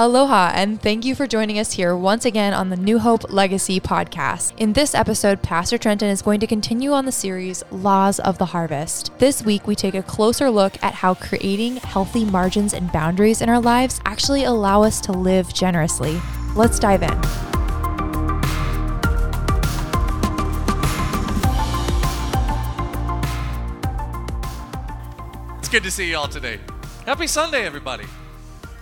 Aloha, and thank you for joining us here once again on the New Hope Legacy podcast. In this episode, Pastor Trenton is going to continue on the series Laws of the Harvest. This week, we take a closer look at how creating healthy margins and boundaries in our lives actually allow us to live generously. Let's dive in. It's good to see you all today. Happy Sunday, everybody.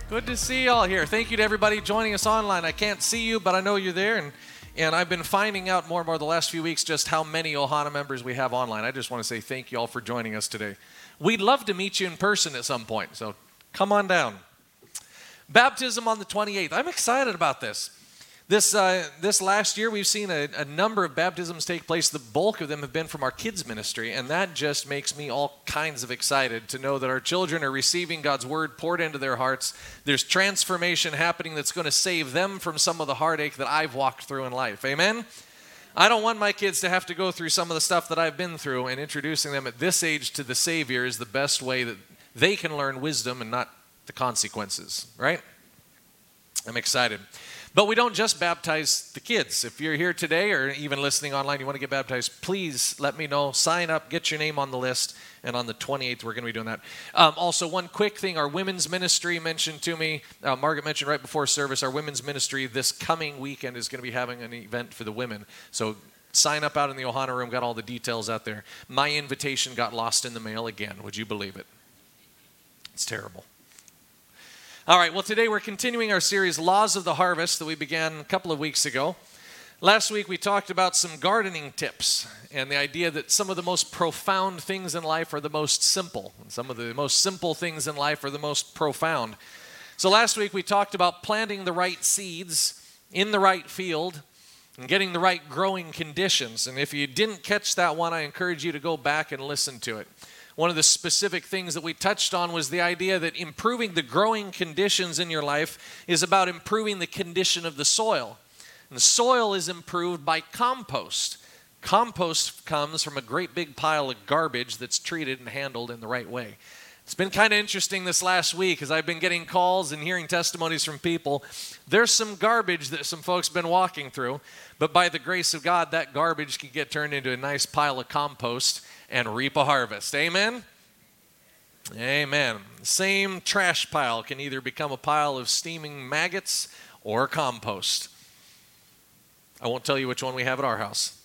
Good to see you all here. Thank you to everybody joining us online. I can't see you, but I know you're there, and and I've been finding out more and more the last few weeks just how many Ohana members we have online. I just want to say thank you all for joining us today. We'd love to meet you in person at some point, so come on down. Baptism on the 28th. I'm excited about this. This, uh, this last year, we've seen a, a, number of baptisms take place. The bulk of them have been from our kids' ministry, and that just makes me all kinds of excited to know that our children are receiving God's word poured into their hearts. There's transformation happening that's going to save them from some of the heartache that I've walked through in life. Amen? I don't want my kids to have to go through some of the stuff that I've been through, and introducing them at this age to the Savior is the best way that they can learn wisdom and not the consequences, right? I'm excited. But we don't just baptize the kids. If you're here today or even listening online, you want to get baptized, please let me know. Sign up, get your name on the list, and on the 28th, we're going to be doing that. Um, also, one quick thing our women's ministry mentioned to me, uh, Margaret mentioned right before service, our women's ministry this coming weekend is going to be having an event for the women. So sign up out in the Ohana room, got all the details out there. My invitation got lost in the mail again. Would you believe it? It's terrible. All right, well, today we're continuing our series, Laws of the Harvest, that we began a couple of weeks ago. Last week we talked about some gardening tips and the idea that some of the most profound things in life are the most simple, and some of the most simple things in life are the most profound. So last week we talked about planting the right seeds in the right field and getting the right growing conditions. And if you didn't catch that one, I encourage you to go back and listen to it one of the specific things that we touched on was the idea that improving the growing conditions in your life is about improving the condition of the soil. And the soil is improved by compost. Compost comes from a great big pile of garbage that's treated and handled in the right way. It's been kind of interesting this last week as I've been getting calls and hearing testimonies from people. There's some garbage that some folks have been walking through, but by the grace of God, that garbage can get turned into a nice pile of compost and reap a harvest. Amen? Amen. Same trash pile can either become a pile of steaming maggots or compost. I won't tell you which one we have at our house.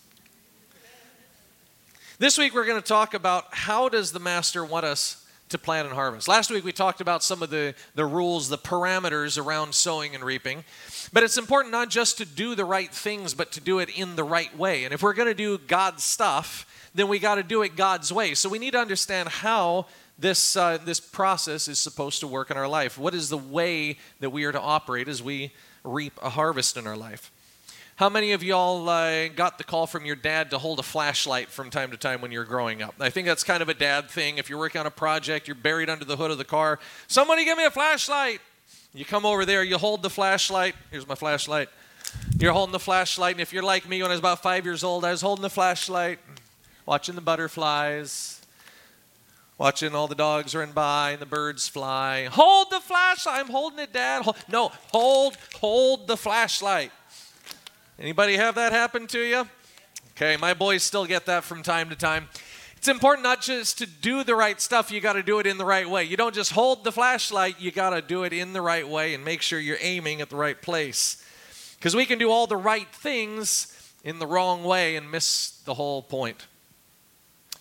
This week we're going to talk about how does the master want us to plant and harvest. Last week we talked about some of the, the rules, the parameters around sowing and reaping. But it's important not just to do the right things, but to do it in the right way. And if we're going to do God's stuff, then we got to do it God's way. So we need to understand how this, uh, this process is supposed to work in our life. What is the way that we are to operate as we reap a harvest in our life? How many of y'all uh, got the call from your dad to hold a flashlight from time to time when you're growing up? I think that's kind of a dad thing. If you're working on a project, you're buried under the hood of the car. Somebody give me a flashlight. You come over there, you hold the flashlight. Here's my flashlight. You're holding the flashlight, and if you're like me when I was about five years old, I was holding the flashlight watching the butterflies, watching all the dogs run by and the birds fly. Hold the flashlight. I'm holding it, Dad. Hold, no, hold, hold the flashlight. Anybody have that happen to you? Okay, my boys still get that from time to time. It's important not just to do the right stuff, you got to do it in the right way. You don't just hold the flashlight, you got to do it in the right way and make sure you're aiming at the right place. Because we can do all the right things in the wrong way and miss the whole point.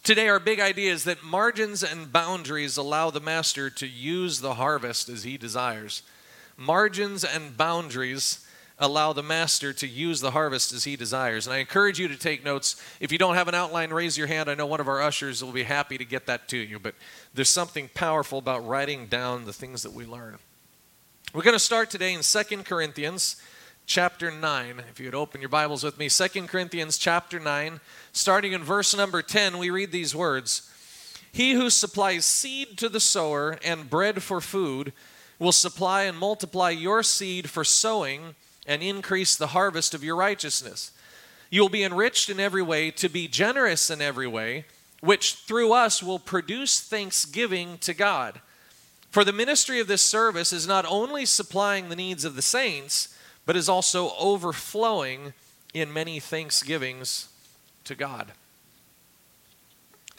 Today, our big idea is that margins and boundaries allow the master to use the harvest as he desires. Margins and boundaries allow the master to use the harvest as he desires. And I encourage you to take notes. If you don't have an outline, raise your hand. I know one of our ushers will be happy to get that to you. But there's something powerful about writing down the things that we learn. We're going to start today in 2 Corinthians chapter 9. If you would open your Bibles with me, 2 Corinthians chapter 9, starting in verse number 10, we read these words He who supplies seed to the sower and bread for food will supply and multiply your seed for sowing and increase the harvest of your righteousness. You will be enriched in every way, to be generous in every way, which through us will produce thanksgiving to God. For the ministry of this service is not only supplying the needs of the saints, but is also overflowing in many thanksgivings to God.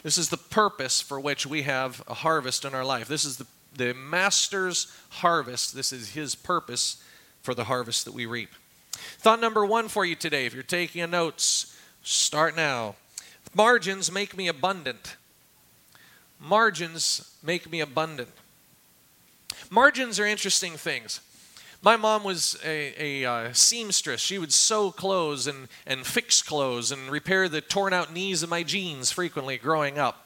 This is the purpose for which we have a harvest in our life. This is the, the master's harvest. This is his purpose for the harvest that we reap. Thought number one for you today, if you're taking notes, start now. Margins make me abundant. Margins make me abundant. Margins are interesting things. My mom was a, a uh, seamstress. She would sew clothes and, and fix clothes and repair the torn out knees of my jeans frequently growing up.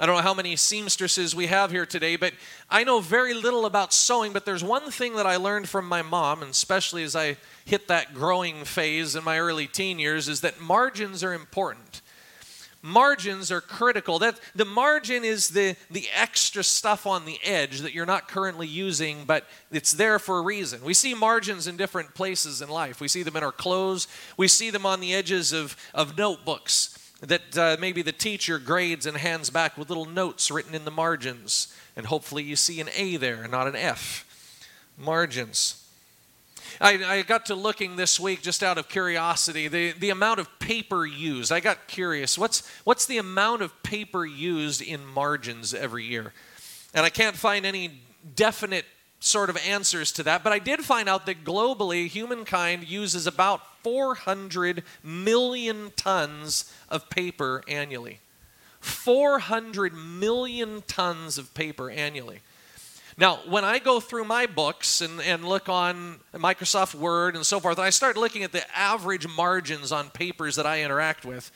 I don't know how many seamstresses we have here today, but I know very little about sewing. But there's one thing that I learned from my mom, and especially as I hit that growing phase in my early teen years, is that margins are important margins are critical. That the margin is the, the extra stuff on the edge that you're not currently using, but it's there for a reason. We see margins in different places in life. We see them in our clothes. We see them on the edges of, of notebooks that uh, maybe the teacher grades and hands back with little notes written in the margins. And hopefully you see an A there, not an F. Margins. I, I got to looking this week just out of curiosity, the, the amount of paper used. I got curious. What's, what's the amount of paper used in margins every year? And I can't find any definite sort of answers to that, but I did find out that globally, humankind uses about 400 million tons of paper annually. 400 million tons of paper annually. Now, when I go through my books and, and look on Microsoft Word and so forth, and I start looking at the average margins on papers that I interact with,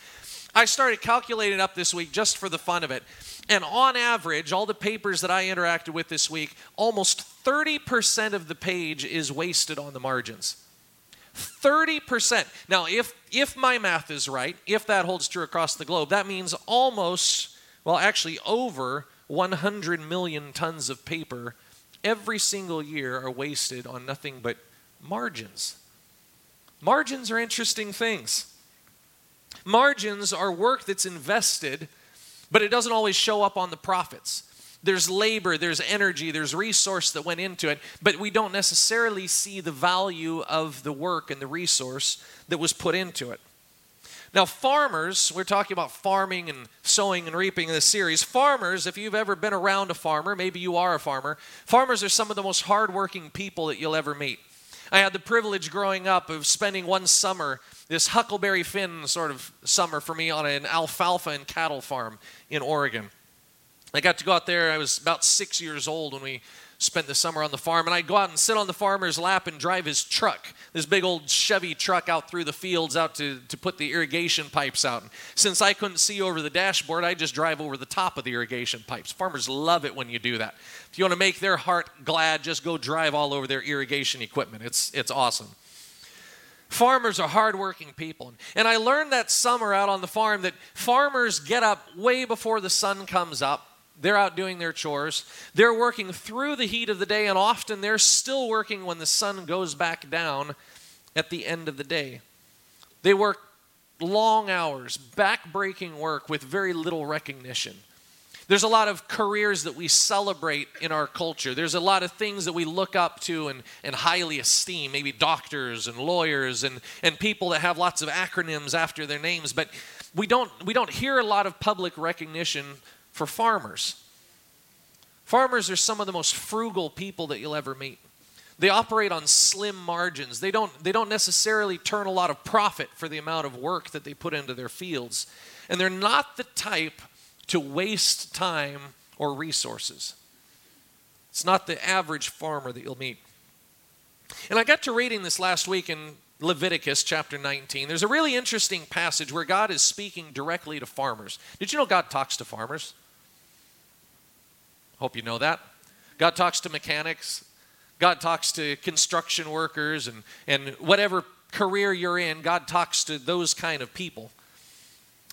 I started calculating up this week just for the fun of it. And on average, all the papers that I interacted with this week, almost 30% of the page is wasted on the margins. 30%. Now, if if my math is right, if that holds true across the globe, that means almost, well, actually over 100 million tons of paper every single year are wasted on nothing but margins. Margins are interesting things. Margins are work that's invested, but it doesn't always show up on the profits. There's labor, there's energy, there's resource that went into it, but we don't necessarily see the value of the work and the resource that was put into it. Now, farmers, we're talking about farming and sowing and reaping in this series. Farmers, if you've ever been around a farmer, maybe you are a farmer, farmers are some of the most hardworking people that you'll ever meet. I had the privilege growing up of spending one summer, this Huckleberry Finn sort of summer for me, on an alfalfa and cattle farm in Oregon. I got to go out there, I was about six years old when we spent the summer on the farm, and I'd go out and sit on the farmer's lap and drive his truck, this big old Chevy truck out through the fields out to, to put the irrigation pipes out. And since I couldn't see over the dashboard, I just drive over the top of the irrigation pipes. Farmers love it when you do that. If you want to make their heart glad, just go drive all over their irrigation equipment. It's, it's awesome. Farmers are hardworking people. And I learned that summer out on the farm that farmers get up way before the sun comes up they're out doing their chores. They're working through the heat of the day, and often they're still working when the sun goes back down at the end of the day. They work long hours, back-breaking work with very little recognition. There's a lot of careers that we celebrate in our culture. There's a lot of things that we look up to and, and highly esteem, maybe doctors and lawyers and, and people that have lots of acronyms after their names. But we don't, we don't hear a lot of public recognition for farmers. Farmers are some of the most frugal people that you'll ever meet. They operate on slim margins. They don't, they don't necessarily turn a lot of profit for the amount of work that they put into their fields. And they're not the type to waste time or resources. It's not the average farmer that you'll meet. And I got to reading this last week in Leviticus chapter 19. There's a really interesting passage where God is speaking directly to farmers. Did you know God talks to farmers? Hope you know that. God talks to mechanics, God talks to construction workers, and, and whatever career you're in, God talks to those kind of people.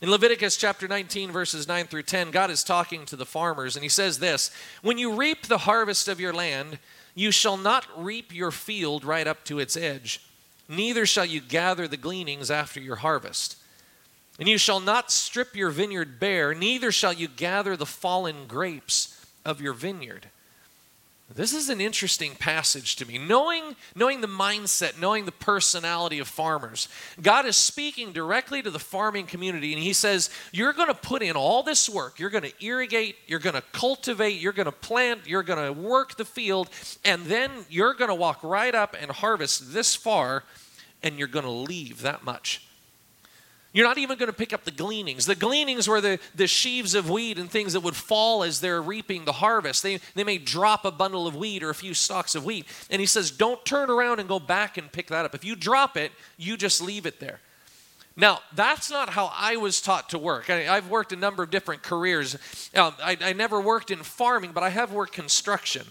In Leviticus chapter 19, verses 9 through 10, God is talking to the farmers, and He says this When you reap the harvest of your land, you shall not reap your field right up to its edge, neither shall you gather the gleanings after your harvest. And you shall not strip your vineyard bare, neither shall you gather the fallen grapes of your vineyard. This is an interesting passage to me. Knowing, knowing the mindset, knowing the personality of farmers, God is speaking directly to the farming community, and He says, You're going to put in all this work. You're going to irrigate, you're going to cultivate, you're going to plant, you're going to work the field, and then you're going to walk right up and harvest this far, and you're going to leave that much. You're not even going to pick up the gleanings. The gleanings were the, the sheaves of wheat and things that would fall as they're reaping the harvest. They, they may drop a bundle of wheat or a few stalks of wheat. And he says, Don't turn around and go back and pick that up. If you drop it, you just leave it there. Now, that's not how I was taught to work. I, have worked a number of different careers. Um, I, I never worked in farming, but I have worked construction.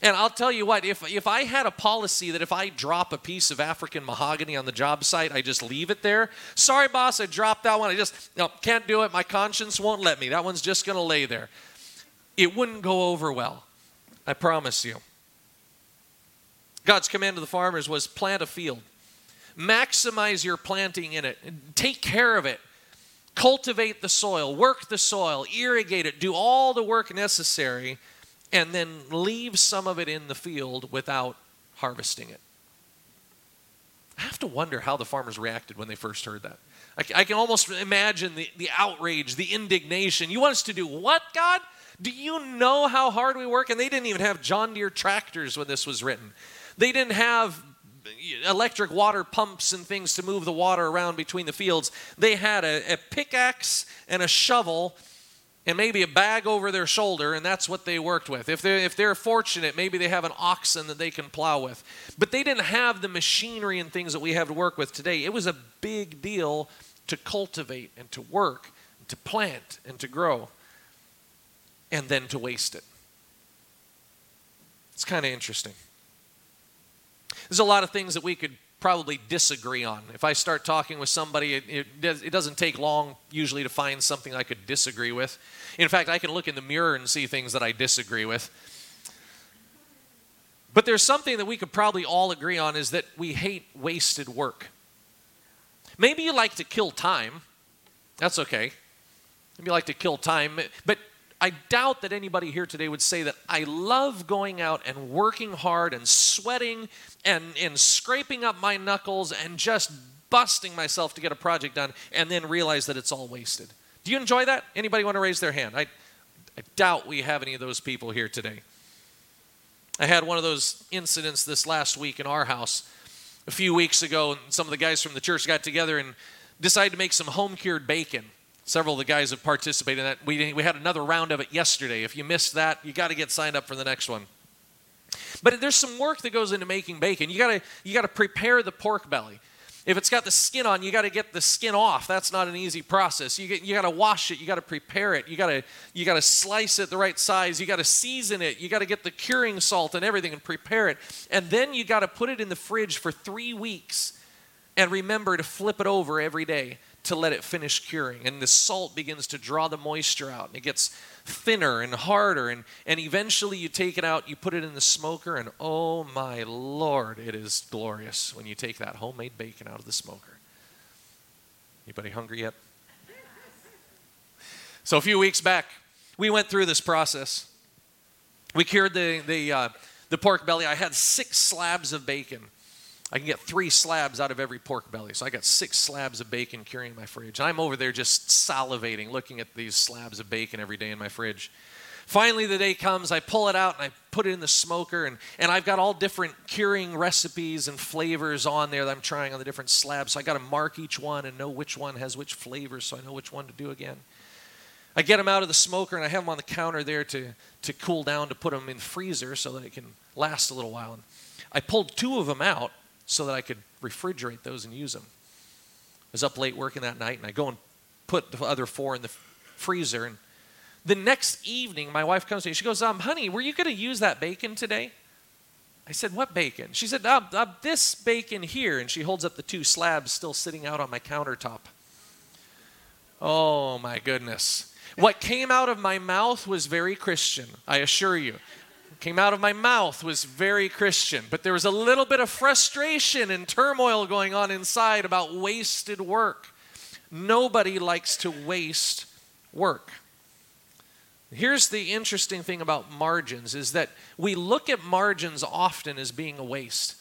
And I'll tell you what, if, if I had a policy that if I drop a piece of African mahogany on the job site, I just leave it there. Sorry, boss, I dropped that one. I just no, can't do it. My conscience won't let me. That one's just going to lay there. It wouldn't go over well. I promise you. God's command to the farmers was plant a field, maximize your planting in it, take care of it cultivate the soil, work the soil, irrigate it, do all the work necessary and then leave some of it in the field without harvesting it. I have to wonder how the farmers reacted when they first heard that. I, I can almost imagine the, the outrage, the indignation. You want us to do what, God? Do you know how hard we work? And they didn't even have John Deere tractors when this was written. They didn't have electric water pumps and things to move the water around between the fields. They had a, a pickaxe and a shovel and maybe a bag over their shoulder, and that's what they worked with. If they're, if they're fortunate, maybe they have an oxen that they can plow with. But they didn't have the machinery and things that we have to work with today. It was a big deal to cultivate and to work, and to plant and to grow, and then to waste it. It's kind of interesting. There's a lot of things that we could probably disagree on. If I start talking with somebody, it, it, it, doesn't take long usually to find something I could disagree with. In fact, I can look in the mirror and see things that I disagree with. But there's something that we could probably all agree on is that we hate wasted work. Maybe you like to kill time. That's okay. Maybe you like to kill time. But I doubt that anybody here today would say that I love going out and working hard and sweating and, and scraping up my knuckles and just busting myself to get a project done and then realize that it's all wasted. Do you enjoy that? Anybody want to raise their hand? I, I doubt we have any of those people here today. I had one of those incidents this last week in our house a few weeks ago, and some of the guys from the church got together and decided to make some home cured bacon. Several of the guys have participated in that. We, we had another round of it yesterday. If you missed that, you got to get signed up for the next one. But there's some work that goes into making bacon. You got to you got to prepare the pork belly. If it's got the skin on, you got to get the skin off. That's not an easy process. You, get, you got to wash it. You got to prepare it. You got to you got to slice it the right size. You got to season it. You got to get the curing salt and everything and prepare it. And then you got to put it in the fridge for three weeks, and remember to flip it over every day to let it finish curing. And the salt begins to draw the moisture out, and it gets thinner and harder. And, and eventually you take it out, you put it in the smoker, and oh my lord, it is glorious when you take that homemade bacon out of the smoker. Anybody hungry yet? So a few weeks back, we went through this process. We cured the, the, uh, the pork belly. I had six slabs of bacon. I can get three slabs out of every pork belly. So I got six slabs of bacon curing in my fridge. And I'm over there just salivating, looking at these slabs of bacon every day in my fridge. Finally, the day comes, I pull it out and I put it in the smoker, and, and I've got all different curing recipes and flavors on there that I'm trying on the different slabs. So I got to mark each one and know which one has which flavors so I know which one to do again. I get them out of the smoker and I have them on the counter there to, to cool down to put them in the freezer so that it can last a little while. And I pulled two of them out so that I could refrigerate those and use them. I was up late working that night, and I go and put the other four in the freezer. And the next evening, my wife comes to me. She goes, um, "Honey, were you going to use that bacon today?" I said, "What bacon?" She said, uh, uh, "This bacon here." And she holds up the two slabs still sitting out on my countertop. Oh my goodness! What came out of my mouth was very Christian. I assure you came out of my mouth was very Christian, but there was a little bit of frustration and turmoil going on inside about wasted work. Nobody likes to waste work. Here's the interesting thing about margins is that we look at margins often as being a waste.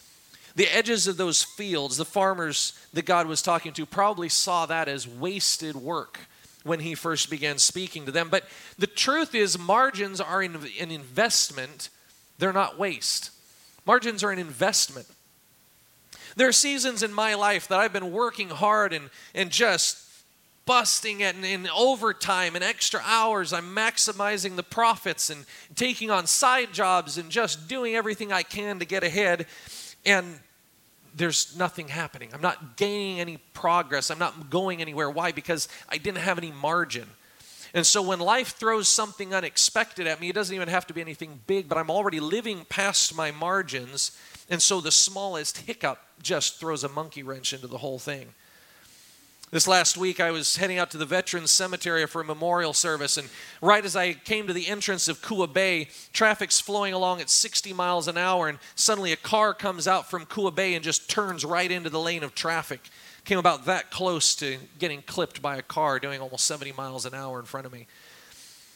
The edges of those fields, the farmers that God was talking to probably saw that as wasted work when he first began speaking to them. But the truth is, margins are an investment, they're not waste. Margins are an investment. There are seasons in my life that I've been working hard and, and just busting it in overtime and extra hours. I'm maximizing the profits and taking on side jobs and just doing everything I can to get ahead. And there's nothing happening. I'm not gaining any progress. I'm not going anywhere. Why? Because I didn't have any margin. And so when life throws something unexpected at me, it doesn't even have to be anything big, but I'm already living past my margins. And so the smallest hiccup just throws a monkey wrench into the whole thing. This last week, I was heading out to the Veterans Cemetery for a memorial service, and right as I came to the entrance of Kua Bay, traffic's flowing along at 60 miles an hour, and suddenly a car comes out from Kua Bay and just turns right into the lane of traffic. Came about that close to getting clipped by a car doing almost 70 miles an hour in front of me.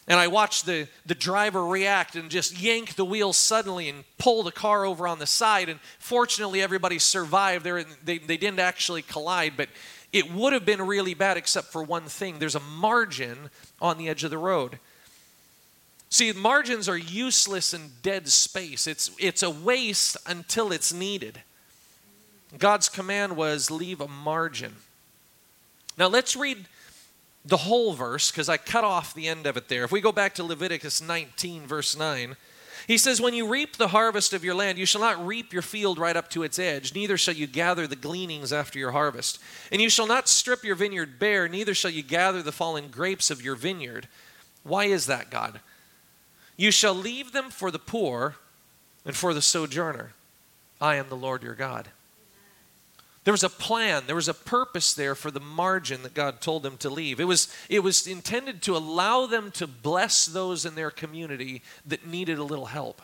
And I watched the, the driver react and just yank the wheel suddenly and pull the car over on the side. And fortunately, everybody survived. They, they, they didn't actually collide, but it would have been really bad except for one thing there's a margin on the edge of the road. See, margins are useless and dead space. It's, it's a waste until it's needed. God's command was leave a margin. Now let's read the whole verse because I cut off the end of it there. If we go back to Leviticus 19, verse 9, he says, When you reap the harvest of your land, you shall not reap your field right up to its edge, neither shall you gather the gleanings after your harvest. And you shall not strip your vineyard bare, neither shall you gather the fallen grapes of your vineyard. Why is that, God? You shall leave them for the poor and for the sojourner. I am the Lord your God. There was a plan, there was a purpose there for the margin that God told them to leave. It was, it was intended to allow them to bless those in their community that needed a little help.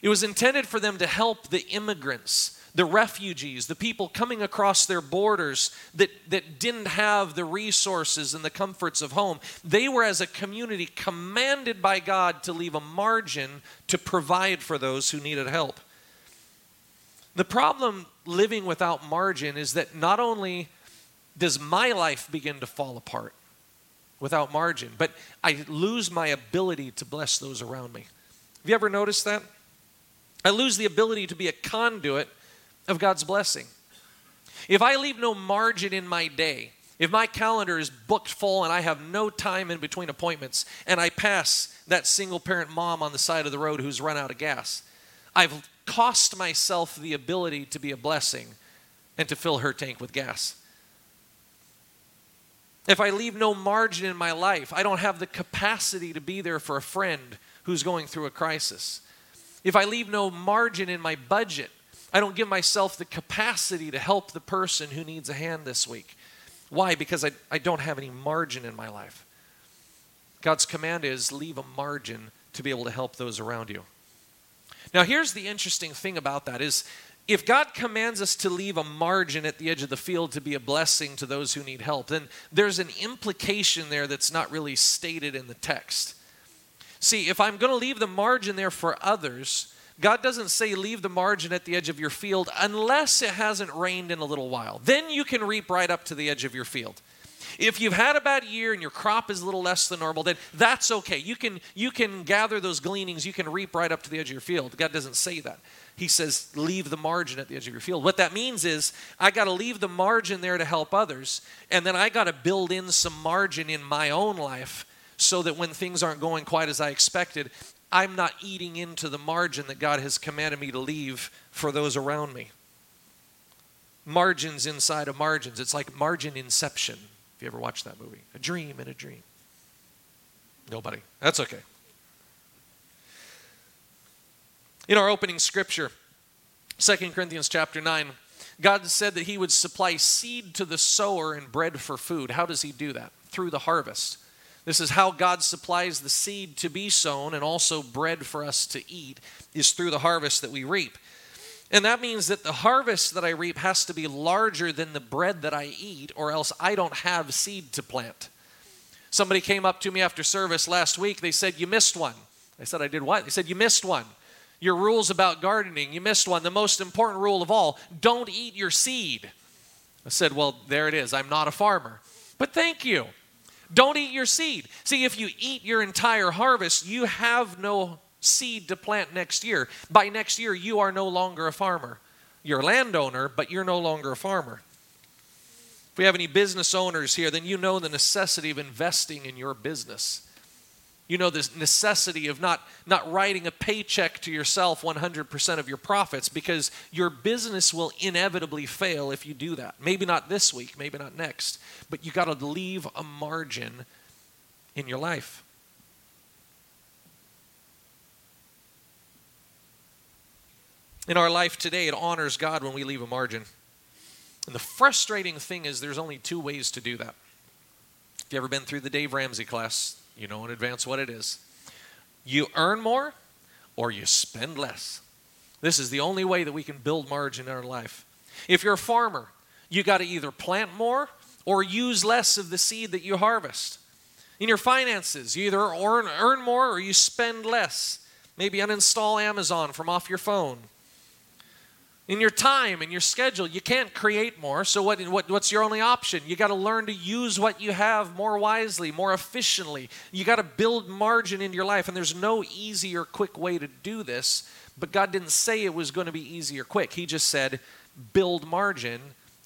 It was intended for them to help the immigrants, the refugees, the people coming across their borders that, that didn't have the resources and the comforts of home. They were, as a community, commanded by God to leave a margin to provide for those who needed help. The problem living without margin is that not only does my life begin to fall apart without margin, but I lose my ability to bless those around me. Have you ever noticed that? I lose the ability to be a conduit of God's blessing. If I leave no margin in my day, if my calendar is booked full and I have no time in between appointments, and I pass that single parent mom on the side of the road who's run out of gas, I've cost myself the ability to be a blessing and to fill her tank with gas. If I leave no margin in my life, I don't have the capacity to be there for a friend who's going through a crisis. If I leave no margin in my budget, I don't give myself the capacity to help the person who needs a hand this week. Why? Because I, I don't have any margin in my life. God's command is leave a margin to be able to help those around you. Now, here's the interesting thing about that is if God commands us to leave a margin at the edge of the field to be a blessing to those who need help, then there's an implication there that's not really stated in the text. See, if I'm going to leave the margin there for others, God doesn't say leave the margin at the edge of your field unless it hasn't rained in a little while. Then you can reap right up to the edge of your field. If you've had a bad year and your crop is a little less than normal, then that's okay. You can, you can gather those gleanings, you can reap right up to the edge of your field. God doesn't say that. He says, leave the margin at the edge of your field. What that means is, I got to leave the margin there to help others, and then I got to build in some margin in my own life so that when things aren't going quite as I expected, I'm not eating into the margin that God has commanded me to leave for those around me. Margins inside of margins. It's like margin inception. If you ever watched that movie, A Dream in a Dream. Nobody. That's okay. In our opening scripture, 2 Corinthians chapter 9, God said that He would supply seed to the sower and bread for food. How does He do that? Through the harvest. This is how God supplies the seed to be sown and also bread for us to eat, is through the harvest that we reap. And that means that the harvest that I reap has to be larger than the bread that I eat, or else I don't have seed to plant. Somebody came up to me after service last week. They said, You missed one. I said, I did what? They said, You missed one. Your rules about gardening, you missed one. The most important rule of all don't eat your seed. I said, Well, there it is. I'm not a farmer. But thank you. Don't eat your seed. See, if you eat your entire harvest, you have no seed to plant next year. By next year, you are no longer a farmer. You're a landowner, but you're no longer a farmer. If we have any business owners here, then you know the necessity of investing in your business. You know the necessity of not, not writing a paycheck to yourself 100% of your profits because your business will inevitably fail if you do that. Maybe not this week, maybe not next, but you got to leave a margin in your life. In our life today, it honors God when we leave a margin. And the frustrating thing is there's only two ways to do that. If you ever been through the Dave Ramsey class, you know in advance what it is. You earn more or you spend less. This is the only way that we can build margin in our life. If you're a farmer, you got to either plant more or use less of the seed that you harvest. In your finances, you either earn, earn more or you spend less. Maybe uninstall Amazon from off your phone in your time and your schedule you can't create more. So what, what, what's your only option? You got to learn to use what you have more wisely more efficiently. You got to build margin in your life and there's no easy or quick way to do this but god didn't say it was going to be easy or quick. He just said build margin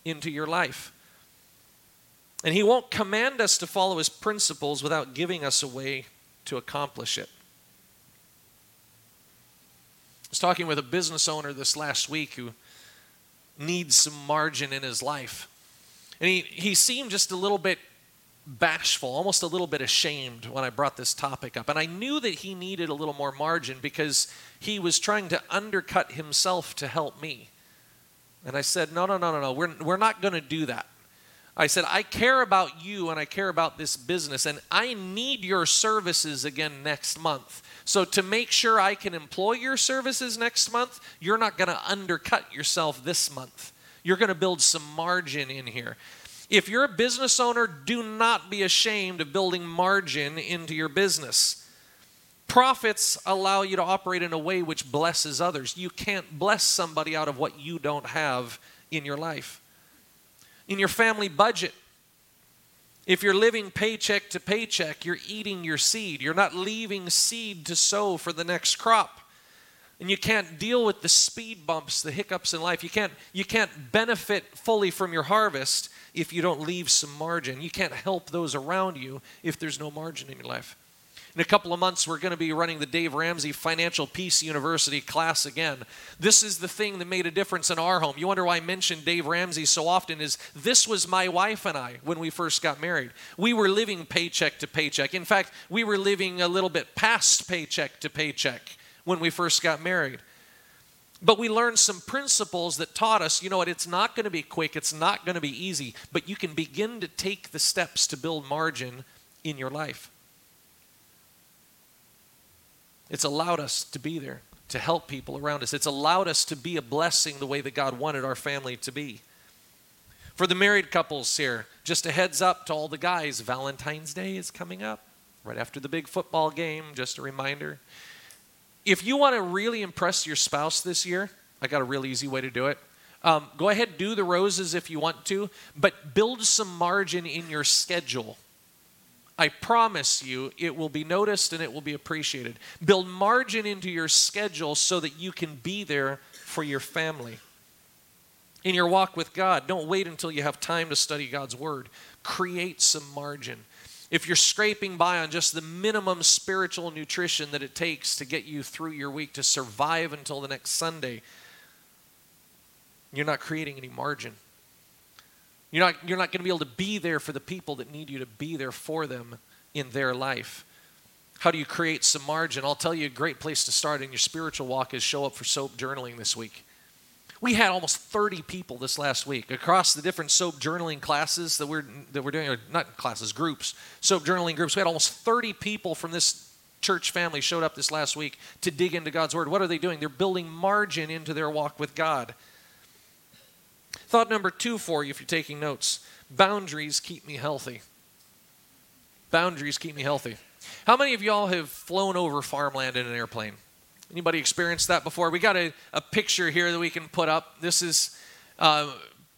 into your life. And he won't command us to follow his principles without giving us a way to accomplish it was talking with a business owner this last week who needs some margin in his life. And he, he seemed just a little bit bashful, almost a little bit ashamed when I brought this topic up. And I knew that he needed a little more margin because he was trying to undercut himself to help me. And I said, No, no, no, no, no, we're, we're not going to do that. I said, I care about you and I care about this business, and I need your services again next month. So, to make sure I can employ your services next month, you're not going to undercut yourself this month. You're going to build some margin in here. If you're a business owner, do not be ashamed of building margin into your business. Profits allow you to operate in a way which blesses others. You can't bless somebody out of what you don't have in your life. In your family budget, if you're living paycheck to paycheck, you're eating your seed. You're not leaving seed to sow for the next crop. And you can't deal with the speed bumps, the hiccups in life. You can't, you can't benefit fully from your harvest if you don't leave some margin. You can't help those around you if there's no margin in your life. In a couple of months, we're going to be running the Dave Ramsey Financial Peace University class again. This is the thing that made a difference in our home. You wonder why I mention Dave Ramsey so often is this was my wife and I when we first got married. We were living paycheck to paycheck. In fact, we were living a little bit past paycheck to paycheck when we first got married. But we learned some principles that taught us, you know what, it's not going to be quick, it's not going to be easy, but you can begin to take the steps to build margin in your life. It's allowed us to be there, to help people around us. It's allowed us to be a blessing the way that God wanted our family to be. For the married couples here, just a heads up to all the guys Valentine's Day is coming up right after the big football game, just a reminder. If you want to really impress your spouse this year, I got a real easy way to do it. Um, go ahead, do the roses if you want to, but build some margin in your schedule I promise you it will be noticed and it will be appreciated. Build margin into your schedule so that you can be there for your family. In your walk with God, don't wait until you have time to study God's Word. Create some margin. If you're scraping by on just the minimum spiritual nutrition that it takes to get you through your week to survive until the next Sunday, you're not creating any margin. You're not, you're not going to be able to be there for the people that need you to be there for them in their life. How do you create some margin? I'll tell you a great place to start in your spiritual walk is show up for soap journaling this week. We had almost 30 people this last week across the different soap journaling classes that we're, that we're doing, or not classes, groups, soap journaling groups. We had almost 30 people from this church family showed up this last week to dig into God's Word. What are they doing? They're building margin into their walk with God. Thought number two for you if you're taking notes boundaries keep me healthy. Boundaries keep me healthy. How many of y'all have flown over farmland in an airplane? Anybody experienced that before? We got a, a picture here that we can put up. This is a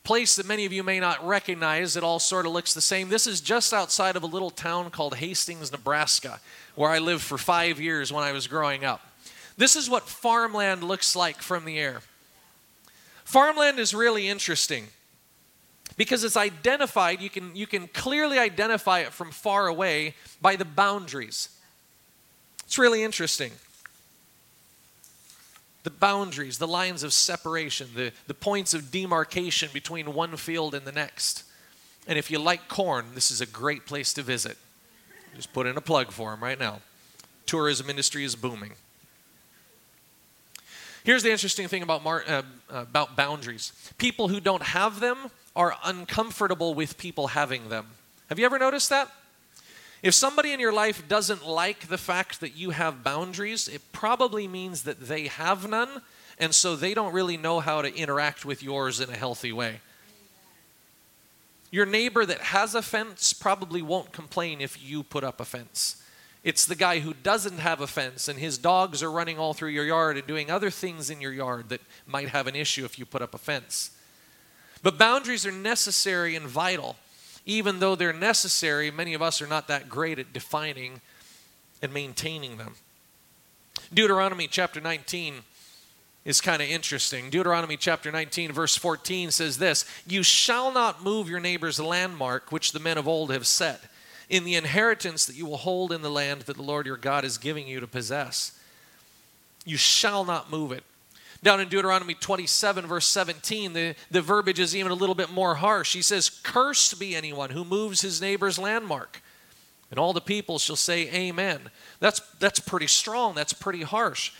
place that many of you may not recognize. It all sort of looks the same. This is just outside of a little town called Hastings, Nebraska, where I lived for five years when I was growing up. This is what farmland looks like from the air. Farmland is really interesting because it's identified, you can, you can clearly identify it from far away by the boundaries. It's really interesting. The boundaries, the lines of separation, the, the points of demarcation between one field and the next. And if you like corn, this is a great place to visit. Just put in a plug for them right now. Tourism industry is booming. Here's the interesting thing about, mar- uh, about boundaries people who don't have them are uncomfortable with people having them. Have you ever noticed that? If somebody in your life doesn't like the fact that you have boundaries, it probably means that they have none, and so they don't really know how to interact with yours in a healthy way. Your neighbor that has a fence probably won't complain if you put up a fence. It's the guy who doesn't have a fence and his dogs are running all through your yard and doing other things in your yard that might have an issue if you put up a fence. But boundaries are necessary and vital. Even though they're necessary, many of us are not that great at defining and maintaining them. Deuteronomy chapter 19 is kind of interesting. Deuteronomy chapter 19, verse 14 says this You shall not move your neighbor's landmark, which the men of old have set in the inheritance that you will hold in the land that the Lord your God is giving you to possess. You shall not move it. Down in Deuteronomy 27, verse 17, the, the verbiage is even a little bit more harsh. He says, Cursed be anyone who moves his neighbor's landmark. And all the people shall say, Amen. That's, that's pretty strong. That's pretty harsh.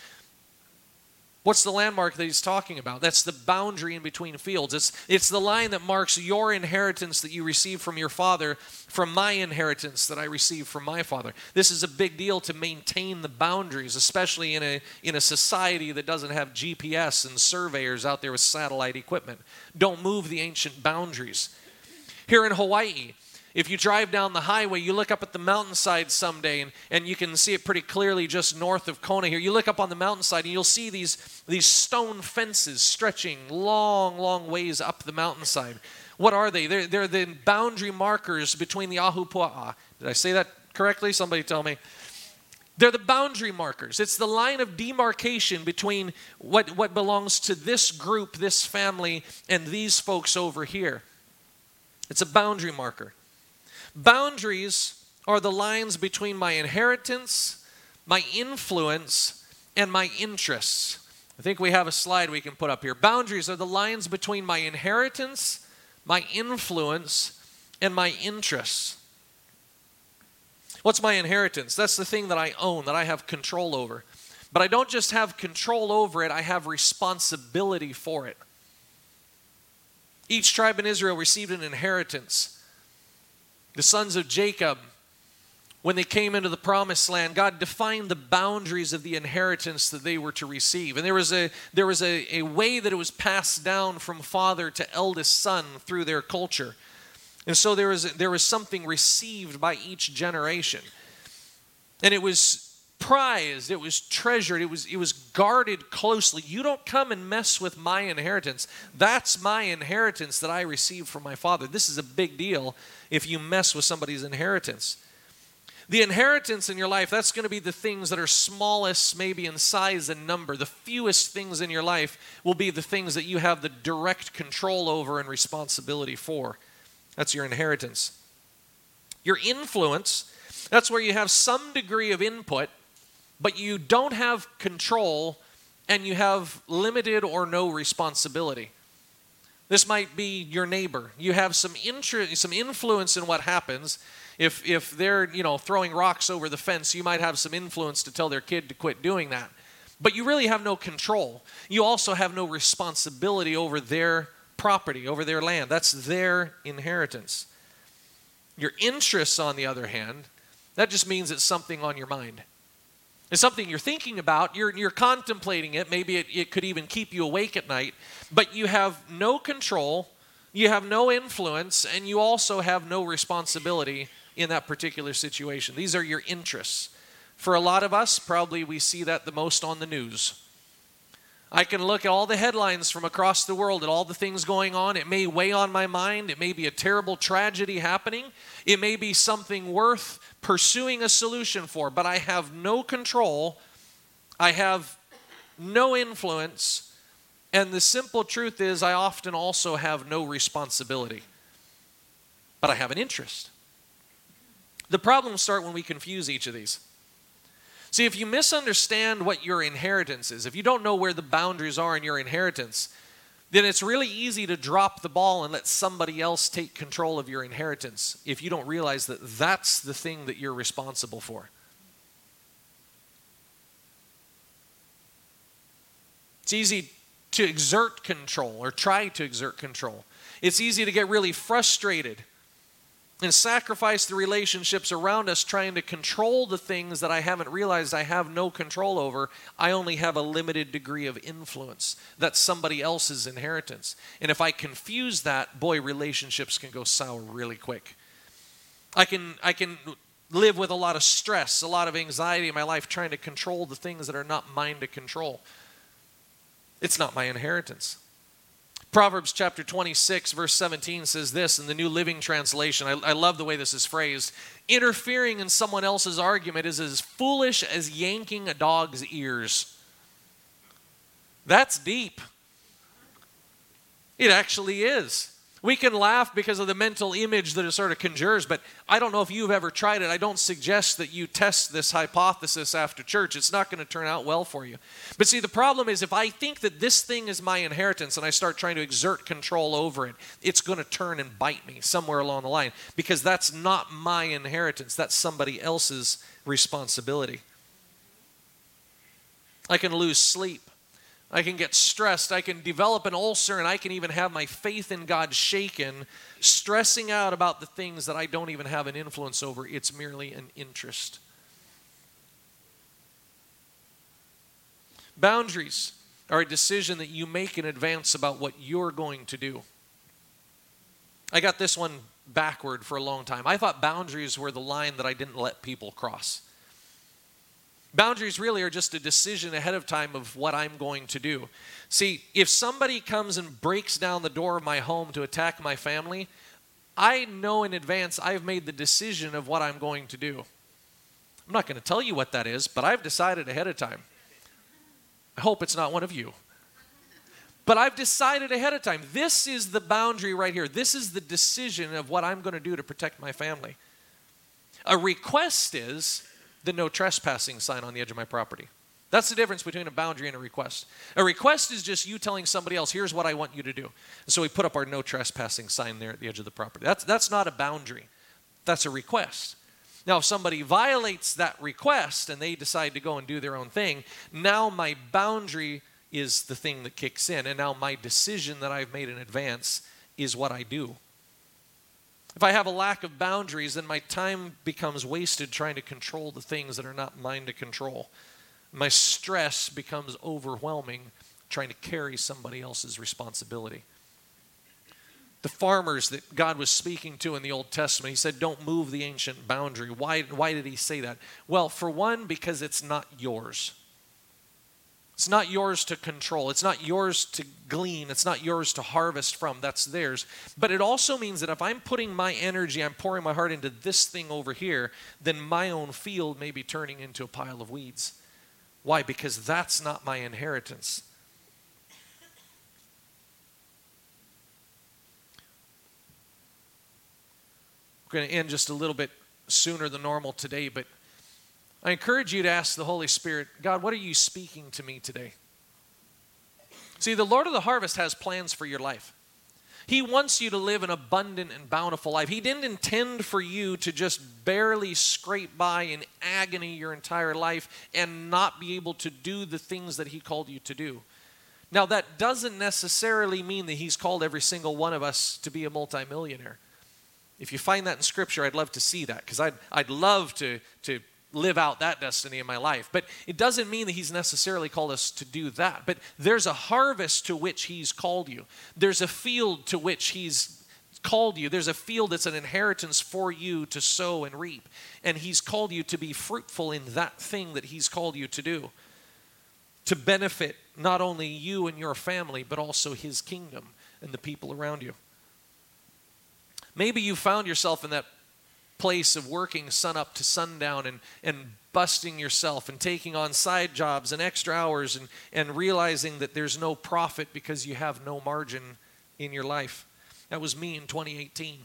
What's the landmark that he's talking about? That's the boundary in between fields. It's, it's the line that marks your inheritance that you receive from your father from my inheritance that I received from my father. This is a big deal to maintain the boundaries, especially in a, in a society that doesn't have GPS and surveyors out there with satellite equipment. Don't move the ancient boundaries. Here in Hawaii, if you drive down the highway, you look up at the mountainside someday, and, and you can see it pretty clearly just north of Kona here. You look up on the mountainside, and you'll see these, these stone fences stretching long, long ways up the mountainside. What are they? They're, they're the boundary markers between the Ahupua'a. Ah, did I say that correctly? Somebody tell me. They're the boundary markers. It's the line of demarcation between what, what belongs to this group, this family, and these folks over here. It's a boundary marker. Boundaries are the lines between my inheritance, my influence, and my interests. I think we have a slide we can put up here. Boundaries are the lines between my inheritance, my influence, and my interests. What's my inheritance? That's the thing that I own, that I have control over. But I don't just have control over it, I have responsibility for it. Each tribe in Israel received an inheritance the sons of Jacob, when they came into the promised land, God defined the boundaries of the inheritance that they were to receive. And there was a, there was a, a way that it was passed down from father to eldest son through their culture. And so there was, there was something received by each generation. And it was prized, it was treasured, it was, it was guarded closely. You don't come and mess with my inheritance. That's my inheritance that I received from my father. This is a big deal if you mess with somebody's inheritance. The inheritance in your life, that's going to be the things that are smallest, maybe in size and number. The fewest things in your life will be the things that you have the direct control over and responsibility for. That's your inheritance. Your influence, that's where you have some degree of input but you don't have control and you have limited or no responsibility. This might be your neighbor. You have some interest, some influence in what happens. If if they're you know throwing rocks over the fence, you might have some influence to tell their kid to quit doing that. But you really have no control. You also have no responsibility over their property, over their land. That's their inheritance. Your interests, on the other hand, that just means it's something on your mind. It's something you're thinking about, you're, you're contemplating it, maybe it, it could even keep you awake at night, but you have no control, you have no influence, and you also have no responsibility in that particular situation. These are your interests. For a lot of us, probably we see that the most on the news. I can look at all the headlines from across the world and all the things going on. It may weigh on my mind. It may be a terrible tragedy happening. It may be something worth pursuing a solution for, but I have no control. I have no influence. And the simple truth is, I often also have no responsibility, but I have an interest. The problems start when we confuse each of these. See, if you misunderstand what your inheritance is, if you don't know where the boundaries are in your inheritance, then it's really easy to drop the ball and let somebody else take control of your inheritance if you don't realize that that's the thing that you're responsible for. It's easy to exert control or try to exert control. It's easy to get really frustrated and sacrifice the relationships around us trying to control the things that I haven't realized I have no control over. I only have a limited degree of influence. That's somebody else's inheritance. And if I confuse that, boy, relationships can go sour really quick. I can I can live with a lot of stress, a lot of anxiety in my life trying to control the things that are not mine to control. It's not my inheritance. Proverbs chapter 26, verse 17 says this in the New Living Translation. I, I, love the way this is phrased. Interfering in someone else's argument is as foolish as yanking a dog's ears. That's deep. It actually is. We can laugh because of the mental image that it sort of conjures, but I don't know if you've ever tried it. I don't suggest that you test this hypothesis after church. It's not going to turn out well for you. But see, the problem is if I think that this thing is my inheritance and I start trying to exert control over it, it's going to turn and bite me somewhere along the line because that's not my inheritance, that's somebody else's responsibility. I can lose sleep. I can get stressed. I can develop an ulcer, and I can even have my faith in God shaken, stressing out about the things that I don't even have an influence over. It's merely an interest. Boundaries are a decision that you make in advance about what you're going to do. I got this one backward for a long time. I thought boundaries were the line that I didn't let people cross. Boundaries really are just a decision ahead of time of what I'm going to do. See, if somebody comes and breaks down the door of my home to attack my family, I know in advance I've made the decision of what I'm going to do. I'm not going to tell you what that is, but I've decided ahead of time. I hope it's not one of you. But I've decided ahead of time. This is the boundary right here. This is the decision of what I'm going to do to protect my family. A request is the no trespassing sign on the edge of my property. That's the difference between a boundary and a request. A request is just you telling somebody else, here's what I want you to do. And so we put up our no trespassing sign there at the edge of the property. That's, that's not a boundary, that's a request. Now, if somebody violates that request and they decide to go and do their own thing, now my boundary is the thing that kicks in. And now my decision that I've made in advance is what I do. If I have a lack of boundaries, then my time becomes wasted trying to control the things that are not mine to control. My stress becomes overwhelming trying to carry somebody else's responsibility. The farmers that God was speaking to in the Old Testament, he said, Don't move the ancient boundary. Why, why did he say that? Well, for one, because it's not yours. It's not yours to control. It's not yours to glean. It's not yours to harvest from. That's theirs. But it also means that if I'm putting my energy, I'm pouring my heart into this thing over here, then my own field may be turning into a pile of weeds. Why? Because that's not my inheritance. We're going to end just a little bit sooner than normal today, but I encourage you to ask the Holy Spirit, God, what are you speaking to me today? See, the Lord of the harvest has plans for your life. He wants you to live an abundant and bountiful life. He didn't intend for you to just barely scrape by in agony your entire life and not be able to do the things that He called you to do. Now, that doesn't necessarily mean that He's called every single one of us to be a multimillionaire. If you find that in Scripture, I'd love to see that because I'd, I'd love to, to live out that destiny in my life. But it doesn't mean that He's necessarily called us to do that. But there's a harvest to which He's called you, there's a field to which He's called you. There's a field that's an inheritance for you to sow and reap. And He's called you to be fruitful in that thing that He's called you to do, to benefit not only you and your family, but also His kingdom and the people around you. Maybe you found yourself in that place of working sun up to sundown and, and busting yourself and taking on side jobs and extra hours and, and realizing that there's no profit because you have no margin in your life. That was me in 2018.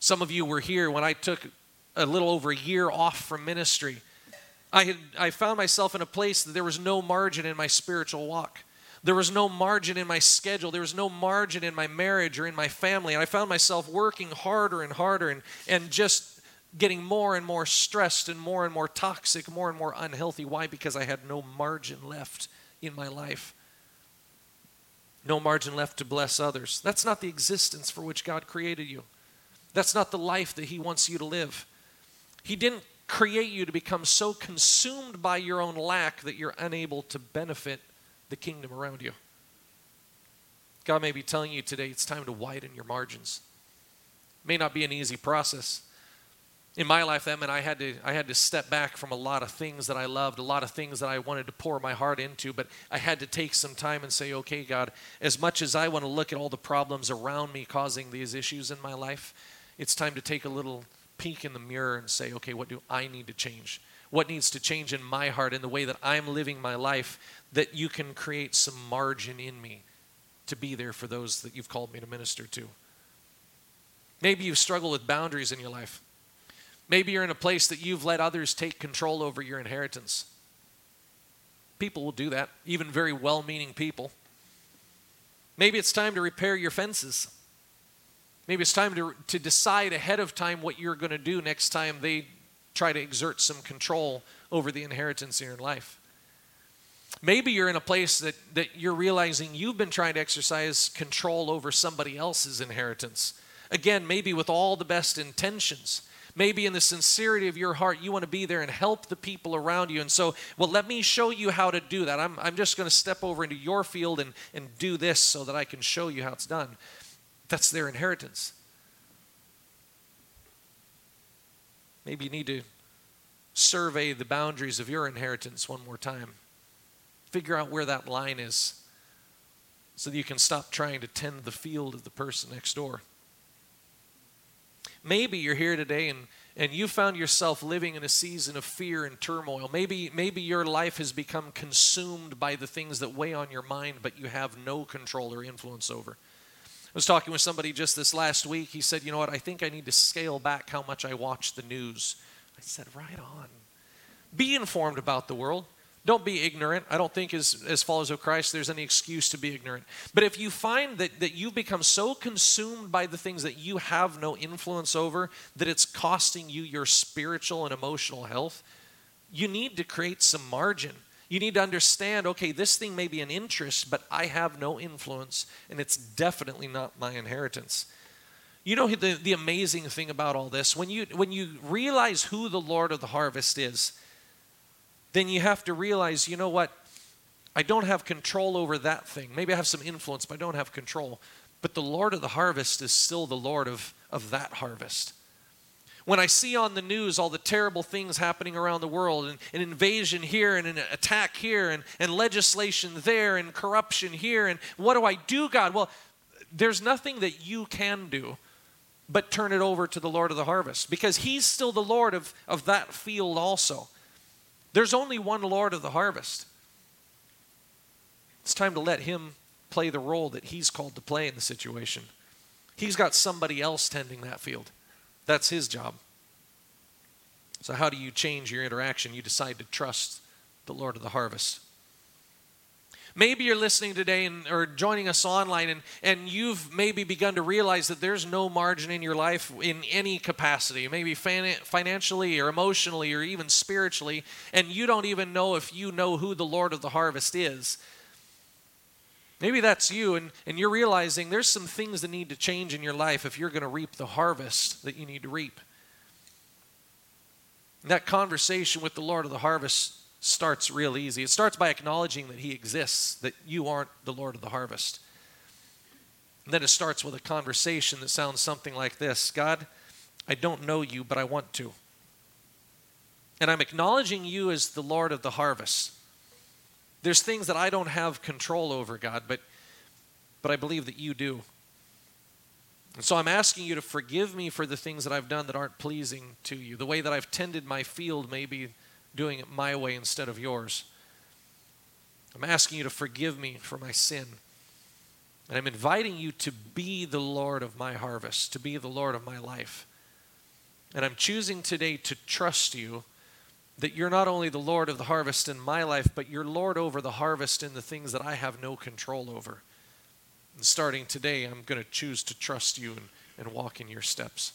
Some of you were here when I took a little over a year off from ministry. I, had, I found myself in a place that there was no margin in my spiritual walk. There was no margin in my schedule. There was no margin in my marriage or in my family. And I found myself working harder and harder and, and just getting more and more stressed and more and more toxic, more and more unhealthy. Why? Because I had no margin left in my life. No margin left to bless others. That's not the existence for which God created you. That's not the life that He wants you to live. He didn't create you to become so consumed by your own lack that you're unable to benefit the kingdom around you. God may be telling you today it's time to widen your margins. It may not be an easy process. In my life, that meant I had to I had to step back from a lot of things that I loved, a lot of things that I wanted to pour my heart into, but I had to take some time and say, okay, God, as much as I want to look at all the problems around me causing these issues in my life, it's time to take a little peek in the mirror and say, okay, what do I need to change? What needs to change in my heart, in the way that I'm living my life, that you can create some margin in me to be there for those that you've called me to minister to. Maybe you've struggled with boundaries in your life. Maybe you're in a place that you've let others take control over your inheritance. People will do that, even very well meaning people. Maybe it's time to repair your fences. Maybe it's time to, to decide ahead of time what you're going to do next time they try to exert some control over the inheritance in your life. Maybe you're in a place that, that you're realizing you've been trying to exercise control over somebody else's inheritance. Again, maybe with all the best intentions. Maybe in the sincerity of your heart, you want to be there and help the people around you. And so, well, let me show you how to do that. I'm, I'm just going to step over into your field and, and do this so that I can show you how it's done. That's their inheritance. Maybe you need to survey the boundaries of your inheritance one more time. Figure out where that line is so that you can stop trying to tend the field of the person next door. Maybe you're here today and, and you found yourself living in a season of fear and turmoil. Maybe, maybe your life has become consumed by the things that weigh on your mind, but you have no control or influence over. I was talking with somebody just this last week. He said, You know what? I think I need to scale back how much I watch the news. I said, Right on. Be informed about the world. Don't be ignorant. I don't think as, as followers of Christ there's any excuse to be ignorant. But if you find that, that you've become so consumed by the things that you have no influence over that it's costing you your spiritual and emotional health, you need to create some margin. You need to understand okay, this thing may be an interest, but I have no influence, and it's definitely not my inheritance. You know the, the amazing thing about all this? When you, when you realize who the Lord of the harvest is, then you have to realize, you know what? I don't have control over that thing. Maybe I have some influence, but I don't have control. But the Lord of the harvest is still the Lord of, of that harvest. When I see on the news all the terrible things happening around the world, and an invasion here, and an attack here, and, and legislation there, and corruption here, and what do I do, God? Well, there's nothing that you can do but turn it over to the Lord of the harvest because He's still the Lord of, of that field also. There's only one Lord of the harvest. It's time to let Him play the role that He's called to play in the situation. He's got somebody else tending that field. That's His job. So, how do you change your interaction? You decide to trust the Lord of the harvest. Maybe you're listening today and, or joining us online, and, and you've maybe begun to realize that there's no margin in your life in any capacity, maybe fan, financially or emotionally or even spiritually, and you don't even know if you know who the Lord of the harvest is. Maybe that's you, and, and you're realizing there's some things that need to change in your life if you're going to reap the harvest that you need to reap. that conversation with the Lord of the harvest starts real easy. It starts by acknowledging that He exists, that you aren't the Lord of the harvest. And then it starts with a conversation that sounds something like this God, I don't know you, but I want to. And I'm acknowledging you as the Lord of the harvest. There's things that I don't have control over, God, but, but I believe that you do. And so I'm asking you to forgive me for the things that I've done that aren't pleasing to you. The way that I've tended my field, maybe doing it my way instead of yours. I'm asking you to forgive me for my sin. And I'm inviting you to be the Lord of my harvest, to be the Lord of my life. And I'm choosing today to trust you that you're not only the Lord of the harvest in my life, but you're Lord over the harvest in the things that I have no control over. And starting today, I'm going to choose to trust you and, and walk in your steps.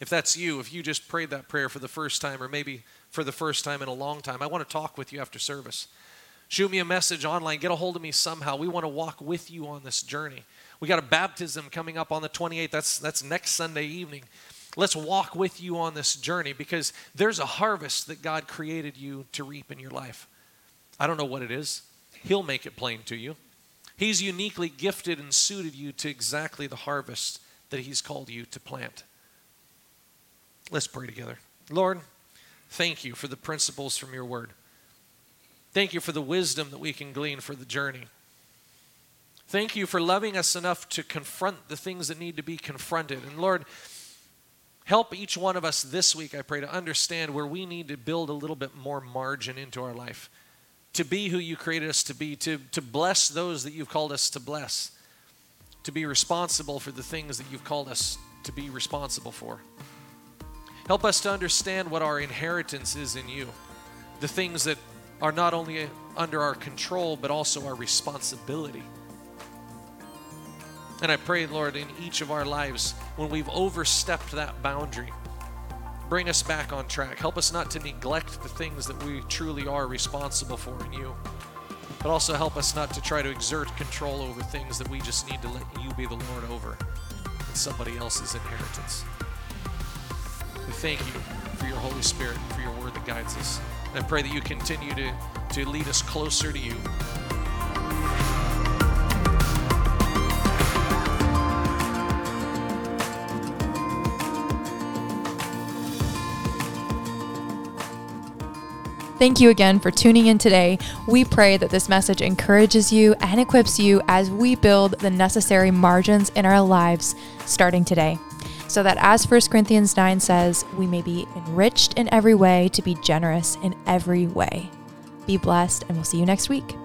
If that's you, if you just prayed that prayer for the first time, or maybe for the first time in a long time, I want to talk with you after service. Shoot me a message online, get a hold of me somehow. We want to walk with you on this journey. We got a baptism coming up on the 28th. That's, that's next Sunday evening. Let's walk with you on this journey because there's a harvest that God created you to reap in your life. I don't know what it is. He'll make it plain to you. He's uniquely gifted and suited you to exactly the harvest that He's called you to plant. Let's pray together. Lord, thank you for the principles from your word. Thank you for the wisdom that we can glean for the journey. Thank you for loving us enough to confront the things that need to be confronted. And Lord, Help each one of us this week, I pray, to understand where we need to build a little bit more margin into our life, to be who you created us to be, to, to bless those that you've called us to bless, to be responsible for the things that you've called us to be responsible for. Help us to understand what our inheritance is in you, the things that are not only under our control, but also our responsibility. And I pray, Lord, in each of our lives, when we've overstepped that boundary, bring us back on track. Help us not to neglect the things that we truly are responsible for in you, but also help us not to try to exert control over things that we just need to let you be the Lord over and somebody else's inheritance. We thank you for your Holy Spirit and for your word that guides us. And I pray that you continue to, to lead us closer to you. Thank you again for tuning in today. We pray that this message encourages you and equips you as we build the necessary margins in our lives starting today. So that, as 1 Corinthians 9 says, we may be enriched in every way to be generous in every way. Be blessed, and we'll see you next week.